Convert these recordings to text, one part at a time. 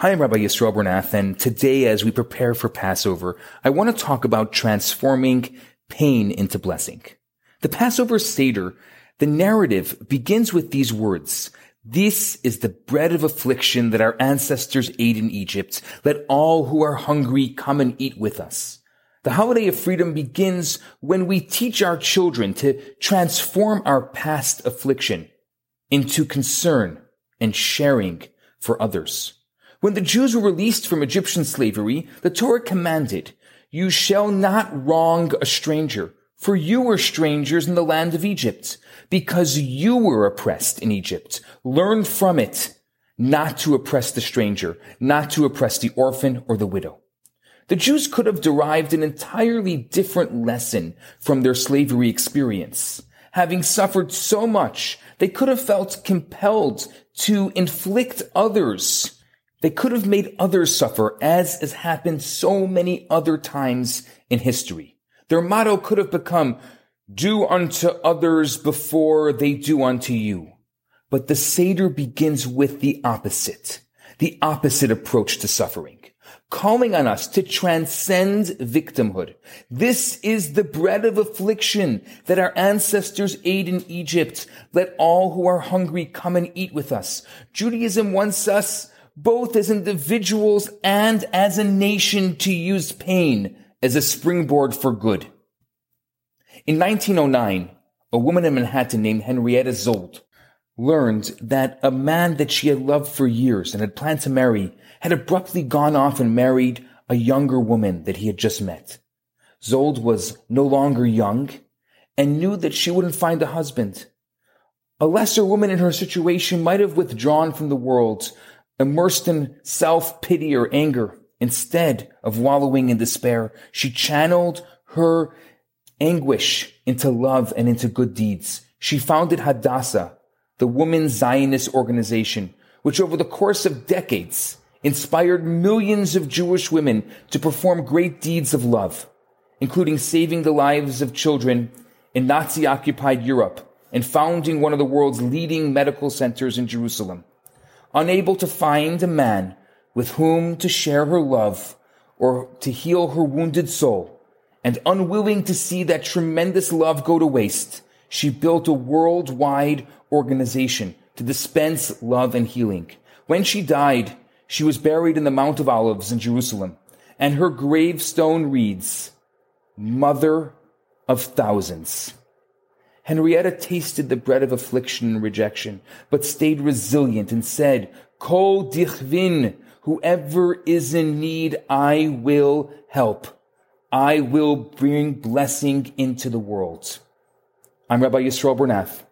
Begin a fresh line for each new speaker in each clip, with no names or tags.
Hi, I'm Rabbi Yisroel Bernath, and today as we prepare for Passover, I want to talk about transforming pain into blessing. The Passover Seder, the narrative begins with these words. This is the bread of affliction that our ancestors ate in Egypt. Let all who are hungry come and eat with us. The holiday of freedom begins when we teach our children to transform our past affliction into concern and sharing for others. When the Jews were released from Egyptian slavery, the Torah commanded, you shall not wrong a stranger, for you were strangers in the land of Egypt, because you were oppressed in Egypt. Learn from it not to oppress the stranger, not to oppress the orphan or the widow. The Jews could have derived an entirely different lesson from their slavery experience. Having suffered so much, they could have felt compelled to inflict others they could have made others suffer as has happened so many other times in history. Their motto could have become, do unto others before they do unto you. But the Seder begins with the opposite, the opposite approach to suffering, calling on us to transcend victimhood. This is the bread of affliction that our ancestors ate in Egypt. Let all who are hungry come and eat with us. Judaism wants us both as individuals and as a nation to use pain as a springboard for good. In 1909, a woman in Manhattan named Henrietta Szold learned that a man that she had loved for years and had planned to marry had abruptly gone off and married a younger woman that he had just met. Szold was no longer young and knew that she wouldn't find a husband. A lesser woman in her situation might have withdrawn from the world, immersed in self-pity or anger. Instead of wallowing in despair, she channeled her anguish into love and into good deeds. She founded Hadassah, the women's Zionist organization, which over the course of decades inspired millions of Jewish women to perform great deeds of love, including saving the lives of children in Nazi occupied Europe and founding one of the world's leading medical centers in Jerusalem unable to find a man with whom to share her love or to heal her wounded soul, and unwilling to see that tremendous love go to waste, she built a worldwide organization to dispense love and healing. When she died, she was buried in the Mount of Olives in Jerusalem, and her gravestone reads, Mother of Thousands. Henrietta tasted the bread of affliction and rejection, but stayed resilient and said, Kol dichvin, whoever is in need, I will help. I will bring blessing into the world. I'm Rabbi Yisroel Bernath,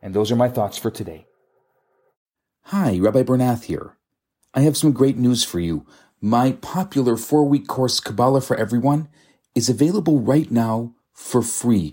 and those are my thoughts for today.
Hi, Rabbi Bernath here. I have some great news for you. My popular four week course, Kabbalah for Everyone, is available right now for free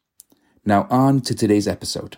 Now, on to today's episode.